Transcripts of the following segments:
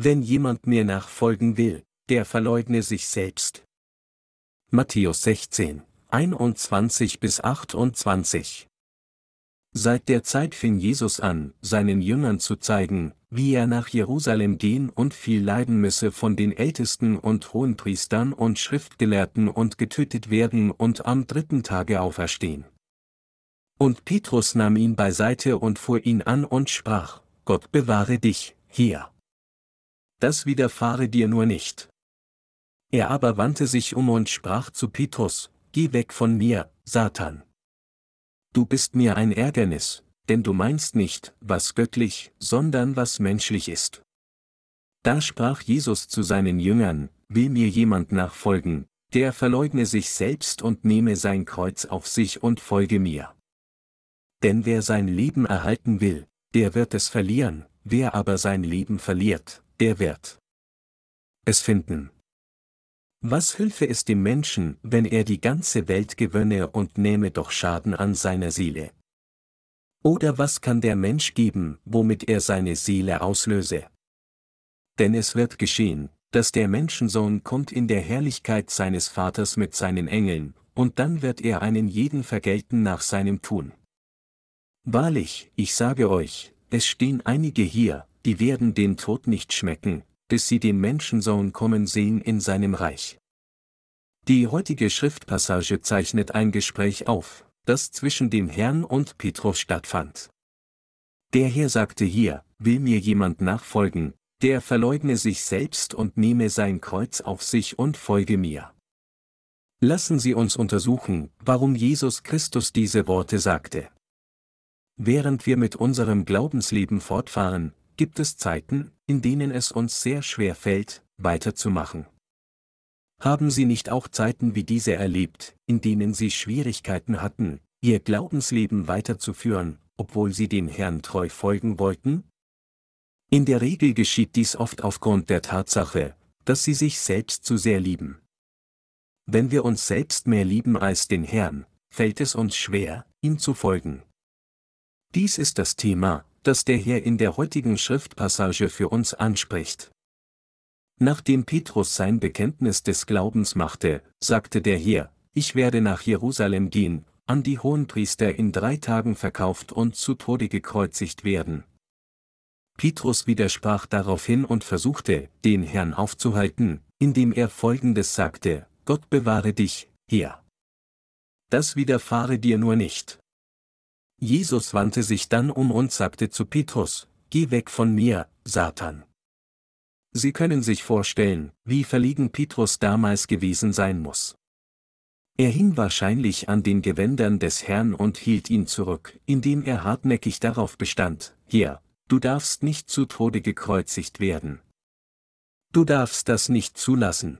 Wenn jemand mir nachfolgen will, der verleugne sich selbst. Matthäus 16, 21 bis 28 Seit der Zeit fing Jesus an, seinen Jüngern zu zeigen, wie er nach Jerusalem gehen und viel leiden müsse von den Ältesten und Hohenpriestern und Schriftgelehrten und getötet werden und am dritten Tage auferstehen. Und Petrus nahm ihn beiseite und fuhr ihn an und sprach, Gott bewahre dich, hier. Das widerfahre dir nur nicht. Er aber wandte sich um und sprach zu Petrus, Geh weg von mir, Satan. Du bist mir ein Ärgernis, denn du meinst nicht, was göttlich, sondern was menschlich ist. Da sprach Jesus zu seinen Jüngern, will mir jemand nachfolgen, der verleugne sich selbst und nehme sein Kreuz auf sich und folge mir. Denn wer sein Leben erhalten will, der wird es verlieren, wer aber sein Leben verliert, der wird es finden. Was hilfe es dem Menschen, wenn er die ganze Welt gewönne und nehme doch Schaden an seiner Seele? Oder was kann der Mensch geben, womit er seine Seele auslöse? Denn es wird geschehen, dass der Menschensohn kommt in der Herrlichkeit seines Vaters mit seinen Engeln, und dann wird er einen jeden vergelten nach seinem Tun. Wahrlich, ich sage euch, es stehen einige hier, die werden den Tod nicht schmecken, bis sie den Menschensohn kommen sehen in seinem Reich. Die heutige Schriftpassage zeichnet ein Gespräch auf, das zwischen dem Herrn und Petrus stattfand. Der Herr sagte hier, will mir jemand nachfolgen, der verleugne sich selbst und nehme sein Kreuz auf sich und folge mir. Lassen Sie uns untersuchen, warum Jesus Christus diese Worte sagte. Während wir mit unserem Glaubensleben fortfahren, gibt es Zeiten, in denen es uns sehr schwer fällt, weiterzumachen. Haben Sie nicht auch Zeiten wie diese erlebt, in denen Sie Schwierigkeiten hatten, Ihr Glaubensleben weiterzuführen, obwohl Sie dem Herrn treu folgen wollten? In der Regel geschieht dies oft aufgrund der Tatsache, dass Sie sich selbst zu sehr lieben. Wenn wir uns selbst mehr lieben als den Herrn, fällt es uns schwer, ihm zu folgen. Dies ist das Thema, das der Herr in der heutigen Schriftpassage für uns anspricht. Nachdem Petrus sein Bekenntnis des Glaubens machte, sagte der Herr, ich werde nach Jerusalem gehen, an die Hohenpriester in drei Tagen verkauft und zu Tode gekreuzigt werden. Petrus widersprach daraufhin und versuchte, den Herrn aufzuhalten, indem er folgendes sagte, Gott bewahre dich, Herr. Das widerfahre dir nur nicht. Jesus wandte sich dann um und sagte zu Petrus, Geh weg von mir, Satan. Sie können sich vorstellen, wie verlegen Petrus damals gewesen sein muss. Er hing wahrscheinlich an den Gewändern des Herrn und hielt ihn zurück, indem er hartnäckig darauf bestand, Herr, du darfst nicht zu Tode gekreuzigt werden. Du darfst das nicht zulassen.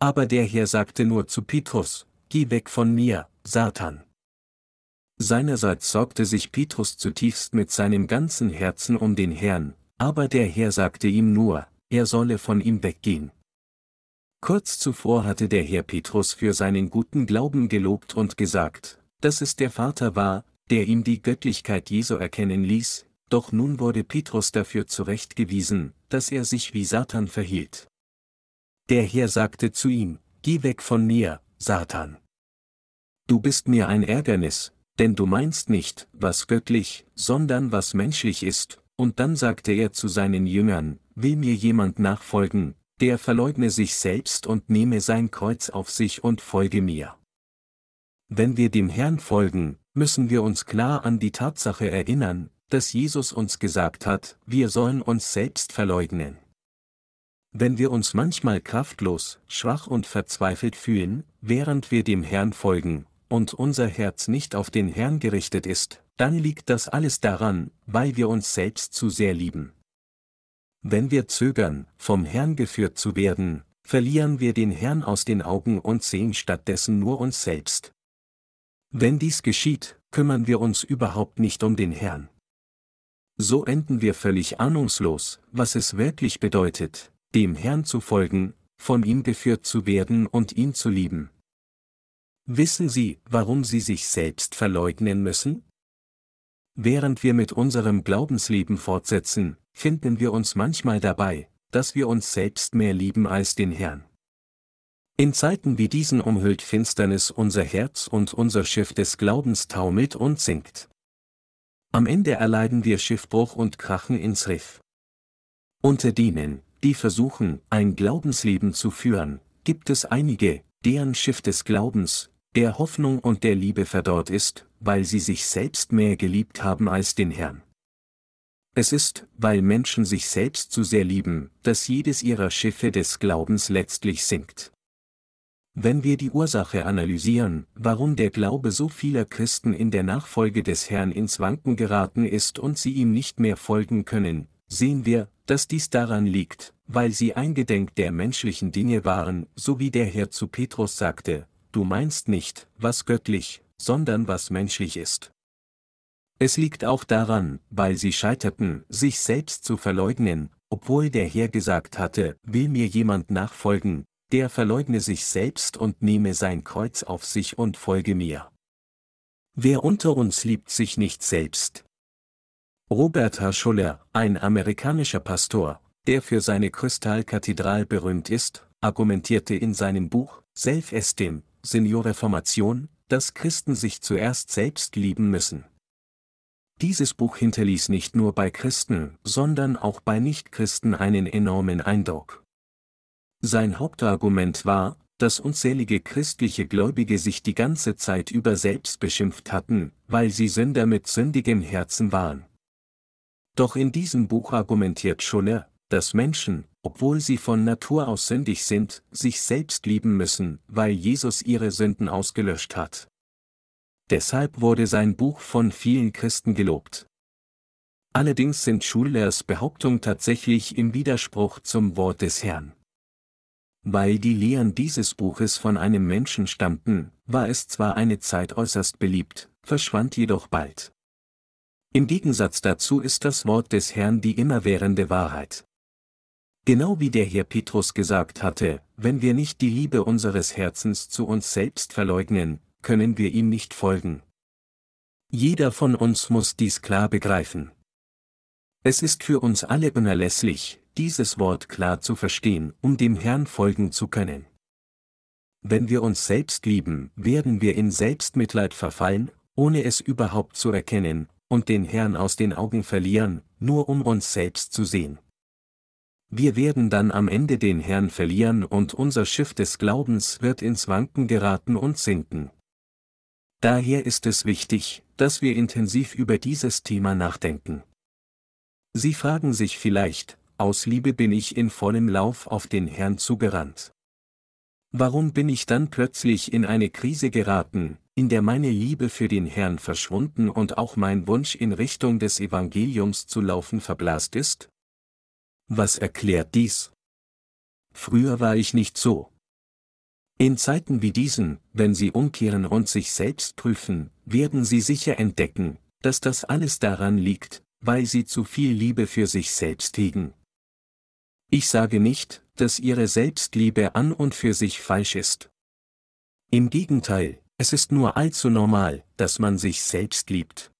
Aber der Herr sagte nur zu Petrus, Geh weg von mir, Satan. Seinerseits sorgte sich Petrus zutiefst mit seinem ganzen Herzen um den Herrn, aber der Herr sagte ihm nur, er solle von ihm weggehen. Kurz zuvor hatte der Herr Petrus für seinen guten Glauben gelobt und gesagt, dass es der Vater war, der ihm die Göttlichkeit Jesu erkennen ließ, doch nun wurde Petrus dafür zurechtgewiesen, dass er sich wie Satan verhielt. Der Herr sagte zu ihm, Geh weg von mir, Satan. Du bist mir ein Ärgernis, denn du meinst nicht, was göttlich, sondern was menschlich ist, und dann sagte er zu seinen Jüngern, will mir jemand nachfolgen, der verleugne sich selbst und nehme sein Kreuz auf sich und folge mir. Wenn wir dem Herrn folgen, müssen wir uns klar an die Tatsache erinnern, dass Jesus uns gesagt hat, wir sollen uns selbst verleugnen. Wenn wir uns manchmal kraftlos, schwach und verzweifelt fühlen, während wir dem Herrn folgen, und unser Herz nicht auf den Herrn gerichtet ist, dann liegt das alles daran, weil wir uns selbst zu sehr lieben. Wenn wir zögern, vom Herrn geführt zu werden, verlieren wir den Herrn aus den Augen und sehen stattdessen nur uns selbst. Wenn dies geschieht, kümmern wir uns überhaupt nicht um den Herrn. So enden wir völlig ahnungslos, was es wirklich bedeutet, dem Herrn zu folgen, von ihm geführt zu werden und ihn zu lieben. Wissen Sie, warum Sie sich selbst verleugnen müssen? Während wir mit unserem Glaubensleben fortsetzen, finden wir uns manchmal dabei, dass wir uns selbst mehr lieben als den Herrn. In Zeiten wie diesen umhüllt Finsternis unser Herz und unser Schiff des Glaubens taumelt und sinkt. Am Ende erleiden wir Schiffbruch und krachen ins Riff. Unter denen, die versuchen, ein Glaubensleben zu führen, gibt es einige, deren Schiff des Glaubens, der Hoffnung und der Liebe verdorrt ist, weil sie sich selbst mehr geliebt haben als den Herrn. Es ist, weil Menschen sich selbst zu sehr lieben, dass jedes ihrer Schiffe des Glaubens letztlich sinkt. Wenn wir die Ursache analysieren, warum der Glaube so vieler Christen in der Nachfolge des Herrn ins Wanken geraten ist und sie ihm nicht mehr folgen können, sehen wir, dass dies daran liegt, weil sie eingedenk der menschlichen Dinge waren, so wie der Herr zu Petrus sagte, du meinst nicht, was göttlich, sondern was menschlich ist. Es liegt auch daran, weil sie scheiterten, sich selbst zu verleugnen, obwohl der Herr gesagt hatte, will mir jemand nachfolgen, der verleugne sich selbst und nehme sein Kreuz auf sich und folge mir. Wer unter uns liebt sich nicht selbst? Robert H. Schuller, ein amerikanischer Pastor, der für seine Kristallkathedral berühmt ist, argumentierte in seinem Buch Self-Esteem, Seniorreformation, dass Christen sich zuerst selbst lieben müssen. Dieses Buch hinterließ nicht nur bei Christen, sondern auch bei Nichtchristen einen enormen Eindruck. Sein Hauptargument war, dass unzählige christliche Gläubige sich die ganze Zeit über selbst beschimpft hatten, weil sie Sünder mit sündigem Herzen waren. Doch in diesem Buch argumentiert Schuller, dass Menschen, obwohl sie von Natur aus sündig sind, sich selbst lieben müssen, weil Jesus ihre Sünden ausgelöscht hat. Deshalb wurde sein Buch von vielen Christen gelobt. Allerdings sind Schullers Behauptung tatsächlich im Widerspruch zum Wort des Herrn. Weil die Lehren dieses Buches von einem Menschen stammten, war es zwar eine Zeit äußerst beliebt, verschwand jedoch bald. Im Gegensatz dazu ist das Wort des Herrn die immerwährende Wahrheit. Genau wie der Herr Petrus gesagt hatte, wenn wir nicht die Liebe unseres Herzens zu uns selbst verleugnen, können wir ihm nicht folgen. Jeder von uns muss dies klar begreifen. Es ist für uns alle unerlässlich, dieses Wort klar zu verstehen, um dem Herrn folgen zu können. Wenn wir uns selbst lieben, werden wir in Selbstmitleid verfallen, ohne es überhaupt zu erkennen, und den Herrn aus den Augen verlieren, nur um uns selbst zu sehen. Wir werden dann am Ende den Herrn verlieren und unser Schiff des Glaubens wird ins Wanken geraten und sinken. Daher ist es wichtig, dass wir intensiv über dieses Thema nachdenken. Sie fragen sich vielleicht, aus Liebe bin ich in vollem Lauf auf den Herrn zugerannt. Warum bin ich dann plötzlich in eine Krise geraten, in der meine Liebe für den Herrn verschwunden und auch mein Wunsch in Richtung des Evangeliums zu laufen verblasst ist? Was erklärt dies? Früher war ich nicht so. In Zeiten wie diesen, wenn Sie umkehren und sich selbst prüfen, werden Sie sicher entdecken, dass das alles daran liegt, weil Sie zu viel Liebe für sich selbst hegen. Ich sage nicht, dass ihre Selbstliebe an und für sich falsch ist. Im Gegenteil, es ist nur allzu normal, dass man sich selbst liebt.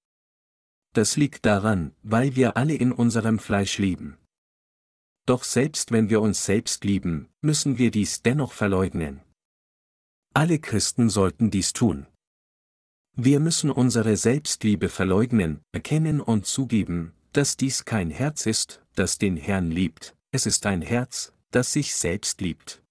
Das liegt daran, weil wir alle in unserem Fleisch leben. Doch selbst wenn wir uns selbst lieben, müssen wir dies dennoch verleugnen. Alle Christen sollten dies tun. Wir müssen unsere Selbstliebe verleugnen, erkennen und zugeben, dass dies kein Herz ist, das den Herrn liebt, es ist ein Herz, das sich selbst liebt.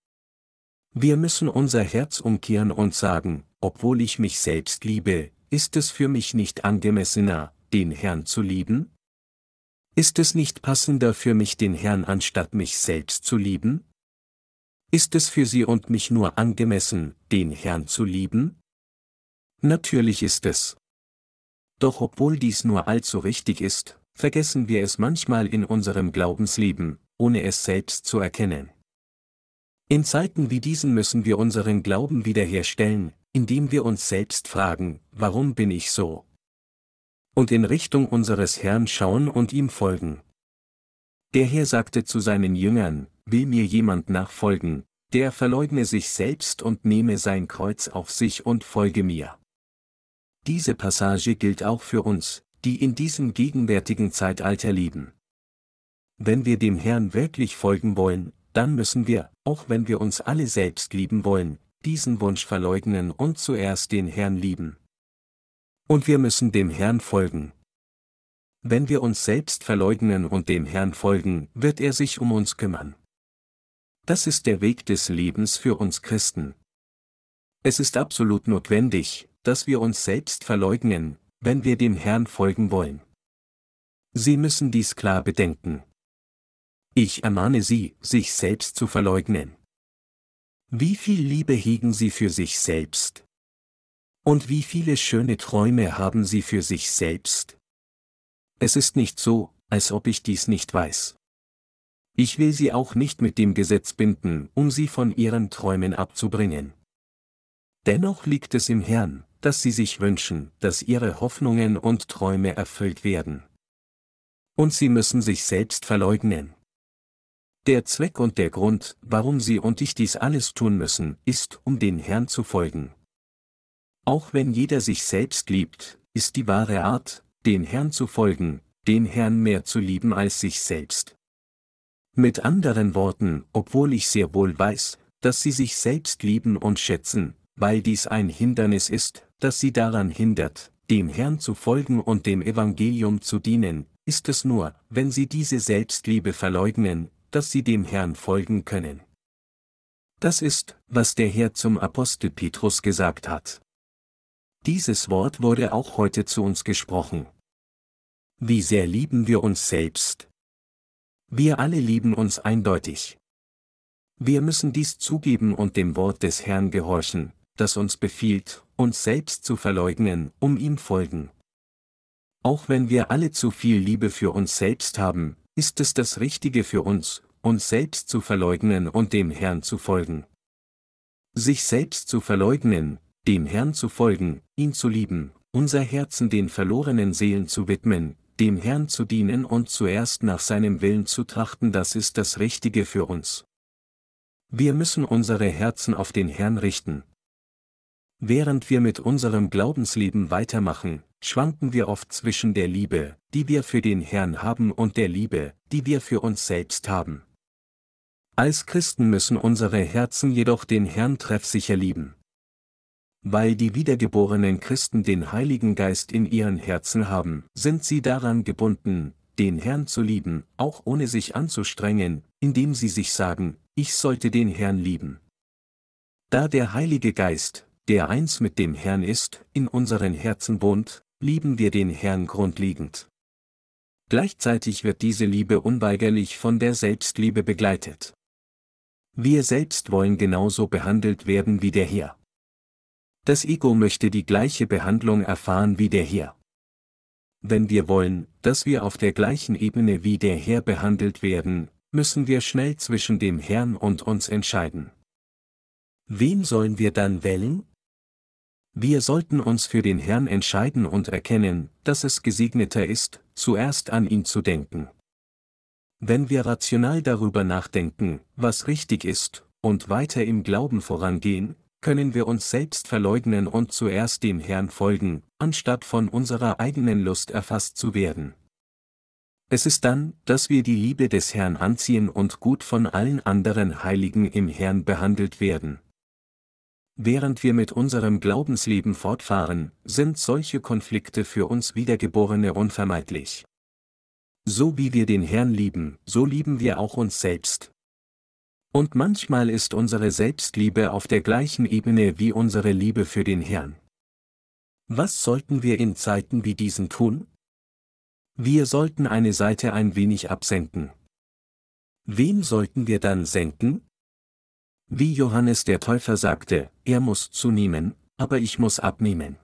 Wir müssen unser Herz umkehren und sagen, obwohl ich mich selbst liebe, ist es für mich nicht angemessener, den Herrn zu lieben? Ist es nicht passender für mich den Herrn anstatt mich selbst zu lieben? Ist es für Sie und mich nur angemessen, den Herrn zu lieben? Natürlich ist es. Doch obwohl dies nur allzu richtig ist, vergessen wir es manchmal in unserem Glaubensleben, ohne es selbst zu erkennen. In Zeiten wie diesen müssen wir unseren Glauben wiederherstellen, indem wir uns selbst fragen, warum bin ich so? Und in Richtung unseres Herrn schauen und ihm folgen. Der Herr sagte zu seinen Jüngern, will mir jemand nachfolgen, der verleugne sich selbst und nehme sein Kreuz auf sich und folge mir. Diese Passage gilt auch für uns, die in diesem gegenwärtigen Zeitalter leben. Wenn wir dem Herrn wirklich folgen wollen, dann müssen wir, auch wenn wir uns alle selbst lieben wollen, diesen Wunsch verleugnen und zuerst den Herrn lieben. Und wir müssen dem Herrn folgen. Wenn wir uns selbst verleugnen und dem Herrn folgen, wird er sich um uns kümmern. Das ist der Weg des Lebens für uns Christen. Es ist absolut notwendig, dass wir uns selbst verleugnen, wenn wir dem Herrn folgen wollen. Sie müssen dies klar bedenken. Ich ermahne Sie, sich selbst zu verleugnen. Wie viel Liebe hegen Sie für sich selbst? Und wie viele schöne Träume haben Sie für sich selbst? Es ist nicht so, als ob ich dies nicht weiß. Ich will Sie auch nicht mit dem Gesetz binden, um Sie von Ihren Träumen abzubringen. Dennoch liegt es im Herrn, dass Sie sich wünschen, dass Ihre Hoffnungen und Träume erfüllt werden. Und Sie müssen sich selbst verleugnen. Der Zweck und der Grund, warum Sie und ich dies alles tun müssen, ist, um den Herrn zu folgen. Auch wenn jeder sich selbst liebt, ist die wahre Art, den Herrn zu folgen, den Herrn mehr zu lieben als sich selbst. Mit anderen Worten, obwohl ich sehr wohl weiß, dass sie sich selbst lieben und schätzen, weil dies ein Hindernis ist, das sie daran hindert, dem Herrn zu folgen und dem Evangelium zu dienen, ist es nur, wenn sie diese Selbstliebe verleugnen, dass sie dem Herrn folgen können. Das ist, was der Herr zum Apostel Petrus gesagt hat. Dieses Wort wurde auch heute zu uns gesprochen. Wie sehr lieben wir uns selbst. Wir alle lieben uns eindeutig. Wir müssen dies zugeben und dem Wort des Herrn gehorchen, das uns befiehlt, uns selbst zu verleugnen, um ihm folgen. Auch wenn wir alle zu viel Liebe für uns selbst haben, ist es das Richtige für uns, uns selbst zu verleugnen und dem Herrn zu folgen. Sich selbst zu verleugnen, dem Herrn zu folgen, ihn zu lieben, unser Herzen den verlorenen Seelen zu widmen, dem Herrn zu dienen und zuerst nach seinem Willen zu trachten, das ist das Richtige für uns. Wir müssen unsere Herzen auf den Herrn richten. Während wir mit unserem Glaubensleben weitermachen, schwanken wir oft zwischen der Liebe, die wir für den Herrn haben und der Liebe, die wir für uns selbst haben. Als Christen müssen unsere Herzen jedoch den Herrn treffsicher lieben. Weil die wiedergeborenen Christen den Heiligen Geist in ihren Herzen haben, sind sie daran gebunden, den Herrn zu lieben, auch ohne sich anzustrengen, indem sie sich sagen, ich sollte den Herrn lieben. Da der Heilige Geist, der eins mit dem Herrn ist, in unseren Herzen wohnt, lieben wir den Herrn grundlegend. Gleichzeitig wird diese Liebe unweigerlich von der Selbstliebe begleitet. Wir selbst wollen genauso behandelt werden wie der Herr. Das Ego möchte die gleiche Behandlung erfahren wie der Herr. Wenn wir wollen, dass wir auf der gleichen Ebene wie der Herr behandelt werden, müssen wir schnell zwischen dem Herrn und uns entscheiden. Wen sollen wir dann wählen? Wir sollten uns für den Herrn entscheiden und erkennen, dass es gesegneter ist, zuerst an ihn zu denken. Wenn wir rational darüber nachdenken, was richtig ist, und weiter im Glauben vorangehen, können wir uns selbst verleugnen und zuerst dem Herrn folgen, anstatt von unserer eigenen Lust erfasst zu werden. Es ist dann, dass wir die Liebe des Herrn anziehen und gut von allen anderen Heiligen im Herrn behandelt werden. Während wir mit unserem Glaubensleben fortfahren, sind solche Konflikte für uns Wiedergeborene unvermeidlich. So wie wir den Herrn lieben, so lieben wir auch uns selbst, und manchmal ist unsere Selbstliebe auf der gleichen Ebene wie unsere Liebe für den Herrn. Was sollten wir in Zeiten wie diesen tun? Wir sollten eine Seite ein wenig absenken. Wen sollten wir dann senken? Wie Johannes der Täufer sagte, er muss zunehmen, aber ich muss abnehmen.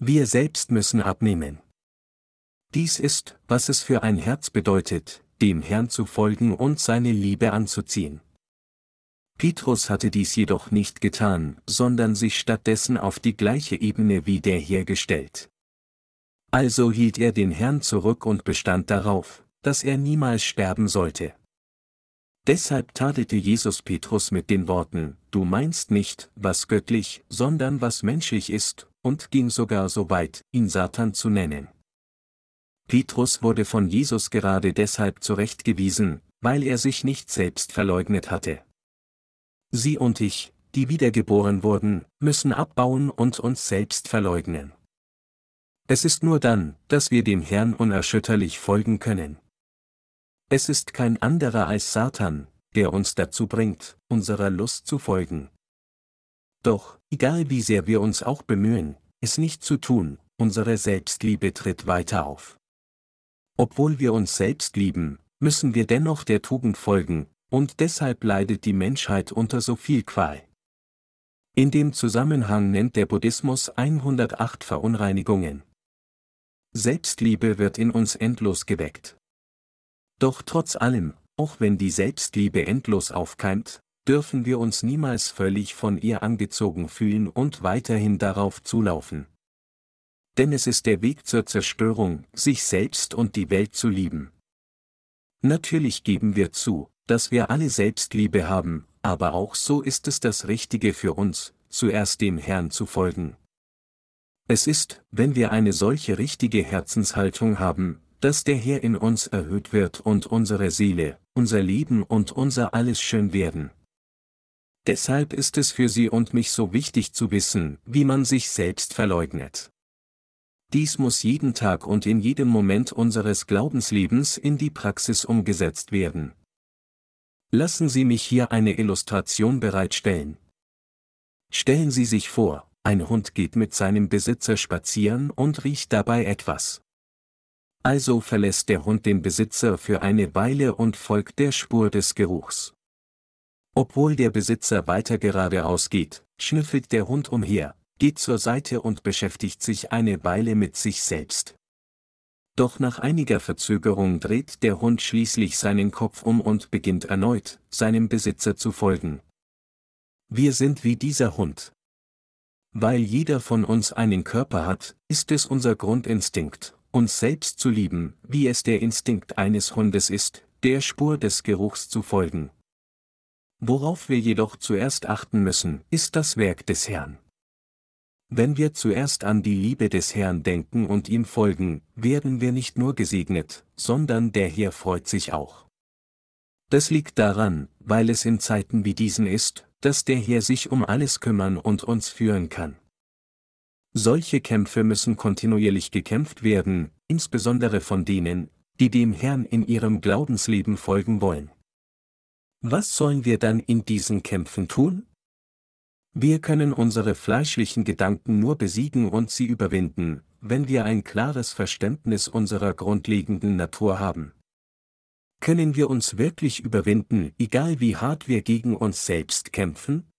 Wir selbst müssen abnehmen. Dies ist, was es für ein Herz bedeutet, dem Herrn zu folgen und seine Liebe anzuziehen. Petrus hatte dies jedoch nicht getan, sondern sich stattdessen auf die gleiche Ebene wie der gestellt. Also hielt er den Herrn zurück und bestand darauf, dass er niemals sterben sollte. Deshalb tadelte Jesus Petrus mit den Worten, Du meinst nicht, was göttlich, sondern was menschlich ist, und ging sogar so weit, ihn Satan zu nennen. Petrus wurde von Jesus gerade deshalb zurechtgewiesen, weil er sich nicht selbst verleugnet hatte. Sie und ich, die wiedergeboren wurden, müssen abbauen und uns selbst verleugnen. Es ist nur dann, dass wir dem Herrn unerschütterlich folgen können. Es ist kein anderer als Satan, der uns dazu bringt, unserer Lust zu folgen. Doch, egal wie sehr wir uns auch bemühen, es nicht zu tun, unsere Selbstliebe tritt weiter auf. Obwohl wir uns selbst lieben, müssen wir dennoch der Tugend folgen, und deshalb leidet die Menschheit unter so viel Qual. In dem Zusammenhang nennt der Buddhismus 108 Verunreinigungen. Selbstliebe wird in uns endlos geweckt. Doch trotz allem, auch wenn die Selbstliebe endlos aufkeimt, dürfen wir uns niemals völlig von ihr angezogen fühlen und weiterhin darauf zulaufen. Denn es ist der Weg zur Zerstörung, sich selbst und die Welt zu lieben. Natürlich geben wir zu, dass wir alle Selbstliebe haben, aber auch so ist es das Richtige für uns, zuerst dem Herrn zu folgen. Es ist, wenn wir eine solche richtige Herzenshaltung haben, dass der Herr in uns erhöht wird und unsere Seele, unser Leben und unser alles schön werden. Deshalb ist es für Sie und mich so wichtig zu wissen, wie man sich selbst verleugnet. Dies muss jeden Tag und in jedem Moment unseres Glaubenslebens in die Praxis umgesetzt werden. Lassen Sie mich hier eine Illustration bereitstellen. Stellen Sie sich vor, ein Hund geht mit seinem Besitzer spazieren und riecht dabei etwas. Also verlässt der Hund den Besitzer für eine Weile und folgt der Spur des Geruchs. Obwohl der Besitzer weiter geradeaus geht, schnüffelt der Hund umher, geht zur Seite und beschäftigt sich eine Weile mit sich selbst. Doch nach einiger Verzögerung dreht der Hund schließlich seinen Kopf um und beginnt erneut, seinem Besitzer zu folgen. Wir sind wie dieser Hund. Weil jeder von uns einen Körper hat, ist es unser Grundinstinkt, uns selbst zu lieben, wie es der Instinkt eines Hundes ist, der Spur des Geruchs zu folgen. Worauf wir jedoch zuerst achten müssen, ist das Werk des Herrn. Wenn wir zuerst an die Liebe des Herrn denken und ihm folgen, werden wir nicht nur gesegnet, sondern der Herr freut sich auch. Das liegt daran, weil es in Zeiten wie diesen ist, dass der Herr sich um alles kümmern und uns führen kann. Solche Kämpfe müssen kontinuierlich gekämpft werden, insbesondere von denen, die dem Herrn in ihrem Glaubensleben folgen wollen. Was sollen wir dann in diesen Kämpfen tun? Wir können unsere fleischlichen Gedanken nur besiegen und sie überwinden, wenn wir ein klares Verständnis unserer grundlegenden Natur haben. Können wir uns wirklich überwinden, egal wie hart wir gegen uns selbst kämpfen?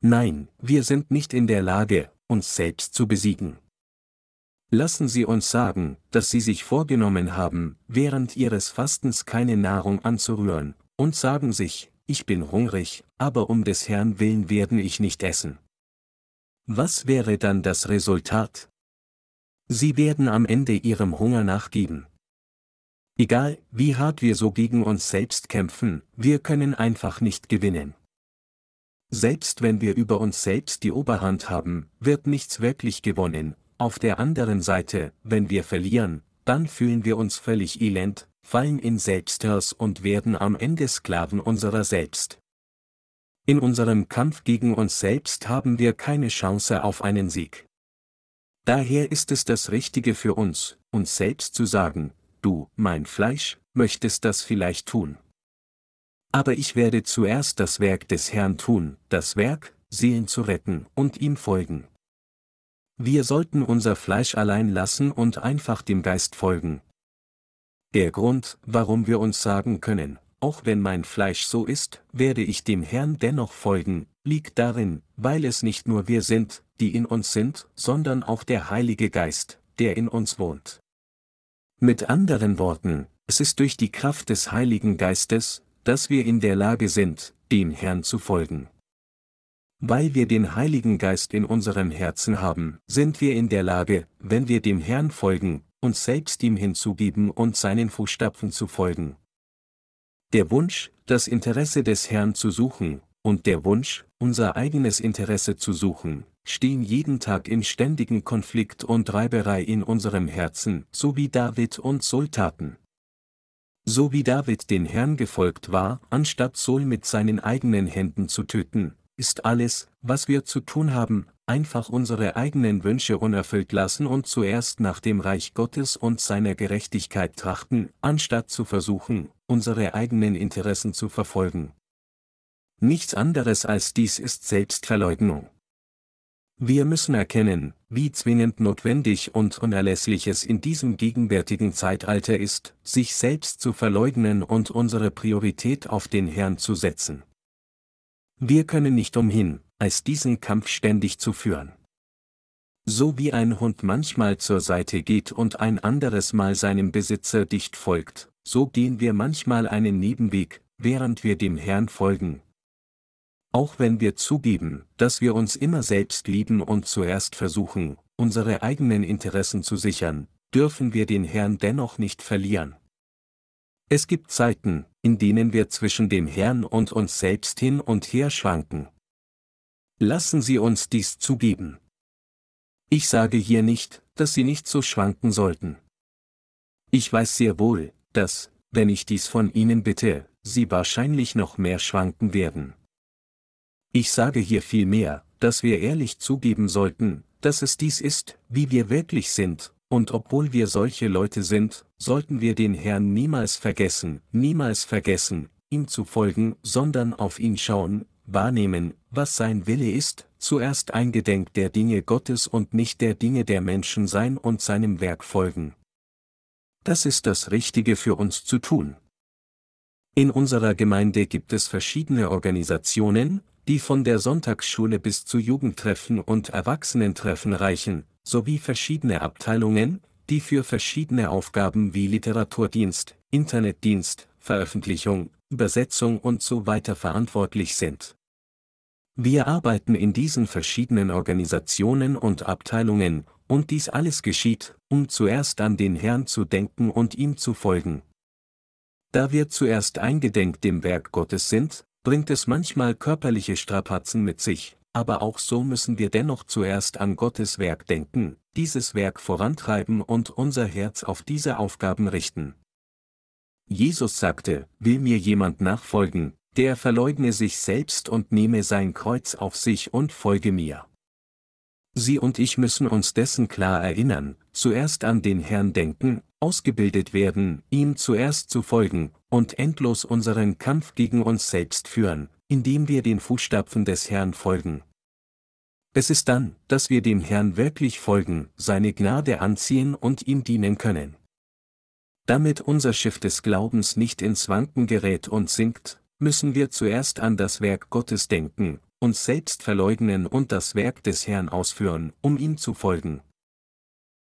Nein, wir sind nicht in der Lage, uns selbst zu besiegen. Lassen Sie uns sagen, dass Sie sich vorgenommen haben, während Ihres Fastens keine Nahrung anzurühren, und sagen sich, ich bin hungrig, aber um des Herrn willen werden ich nicht essen. Was wäre dann das Resultat? Sie werden am Ende Ihrem Hunger nachgeben. Egal, wie hart wir so gegen uns selbst kämpfen, wir können einfach nicht gewinnen. Selbst wenn wir über uns selbst die Oberhand haben, wird nichts wirklich gewonnen, auf der anderen Seite, wenn wir verlieren, dann fühlen wir uns völlig elend, fallen in Selbsthass und werden am Ende Sklaven unserer selbst. In unserem Kampf gegen uns selbst haben wir keine Chance auf einen Sieg. Daher ist es das Richtige für uns, uns selbst zu sagen, du, mein Fleisch, möchtest das vielleicht tun. Aber ich werde zuerst das Werk des Herrn tun, das Werk, Seelen zu retten und ihm folgen. Wir sollten unser Fleisch allein lassen und einfach dem Geist folgen. Der Grund, warum wir uns sagen können, auch wenn mein Fleisch so ist, werde ich dem Herrn dennoch folgen, liegt darin, weil es nicht nur wir sind, die in uns sind, sondern auch der Heilige Geist, der in uns wohnt. Mit anderen Worten, es ist durch die Kraft des Heiligen Geistes, dass wir in der Lage sind, dem Herrn zu folgen. Weil wir den Heiligen Geist in unserem Herzen haben, sind wir in der Lage, wenn wir dem Herrn folgen, uns selbst ihm hinzugeben und seinen Fußstapfen zu folgen. Der Wunsch, das Interesse des Herrn zu suchen, und der Wunsch, unser eigenes Interesse zu suchen, stehen jeden Tag in ständigen Konflikt und Reiberei in unserem Herzen, so wie David und Saul taten. So wie David den Herrn gefolgt war, anstatt Saul mit seinen eigenen Händen zu töten, ist alles, was wir zu tun haben, einfach unsere eigenen Wünsche unerfüllt lassen und zuerst nach dem Reich Gottes und seiner Gerechtigkeit trachten, anstatt zu versuchen, unsere eigenen Interessen zu verfolgen. Nichts anderes als dies ist Selbstverleugnung. Wir müssen erkennen, wie zwingend notwendig und unerlässlich es in diesem gegenwärtigen Zeitalter ist, sich selbst zu verleugnen und unsere Priorität auf den Herrn zu setzen. Wir können nicht umhin, als diesen Kampf ständig zu führen. So wie ein Hund manchmal zur Seite geht und ein anderes Mal seinem Besitzer dicht folgt, so gehen wir manchmal einen Nebenweg, während wir dem Herrn folgen. Auch wenn wir zugeben, dass wir uns immer selbst lieben und zuerst versuchen, unsere eigenen Interessen zu sichern, dürfen wir den Herrn dennoch nicht verlieren. Es gibt Zeiten, in denen wir zwischen dem Herrn und uns selbst hin und her schwanken. Lassen Sie uns dies zugeben. Ich sage hier nicht, dass Sie nicht so schwanken sollten. Ich weiß sehr wohl, dass, wenn ich dies von Ihnen bitte, Sie wahrscheinlich noch mehr schwanken werden. Ich sage hier vielmehr, dass wir ehrlich zugeben sollten, dass es dies ist, wie wir wirklich sind, und obwohl wir solche Leute sind, sollten wir den Herrn niemals vergessen, niemals vergessen, ihm zu folgen, sondern auf ihn schauen, wahrnehmen, was sein Wille ist, zuerst eingedenk der Dinge Gottes und nicht der Dinge der Menschen sein und seinem Werk folgen. Das ist das Richtige für uns zu tun. In unserer Gemeinde gibt es verschiedene Organisationen, die von der Sonntagsschule bis zu Jugendtreffen und Erwachsenentreffen reichen, sowie verschiedene Abteilungen, die für verschiedene Aufgaben wie Literaturdienst, Internetdienst, Veröffentlichung, Übersetzung und so weiter verantwortlich sind. Wir arbeiten in diesen verschiedenen Organisationen und Abteilungen, und dies alles geschieht, um zuerst an den Herrn zu denken und ihm zu folgen. Da wir zuerst eingedenk dem Werk Gottes sind, bringt es manchmal körperliche Strapazen mit sich, aber auch so müssen wir dennoch zuerst an Gottes Werk denken, dieses Werk vorantreiben und unser Herz auf diese Aufgaben richten. Jesus sagte, will mir jemand nachfolgen, der verleugne sich selbst und nehme sein Kreuz auf sich und folge mir. Sie und ich müssen uns dessen klar erinnern, zuerst an den Herrn denken, ausgebildet werden, ihm zuerst zu folgen, und endlos unseren Kampf gegen uns selbst führen, indem wir den Fußstapfen des Herrn folgen. Es ist dann, dass wir dem Herrn wirklich folgen, seine Gnade anziehen und ihm dienen können. Damit unser Schiff des Glaubens nicht ins Wanken gerät und sinkt, müssen wir zuerst an das Werk Gottes denken, uns selbst verleugnen und das Werk des Herrn ausführen, um ihm zu folgen.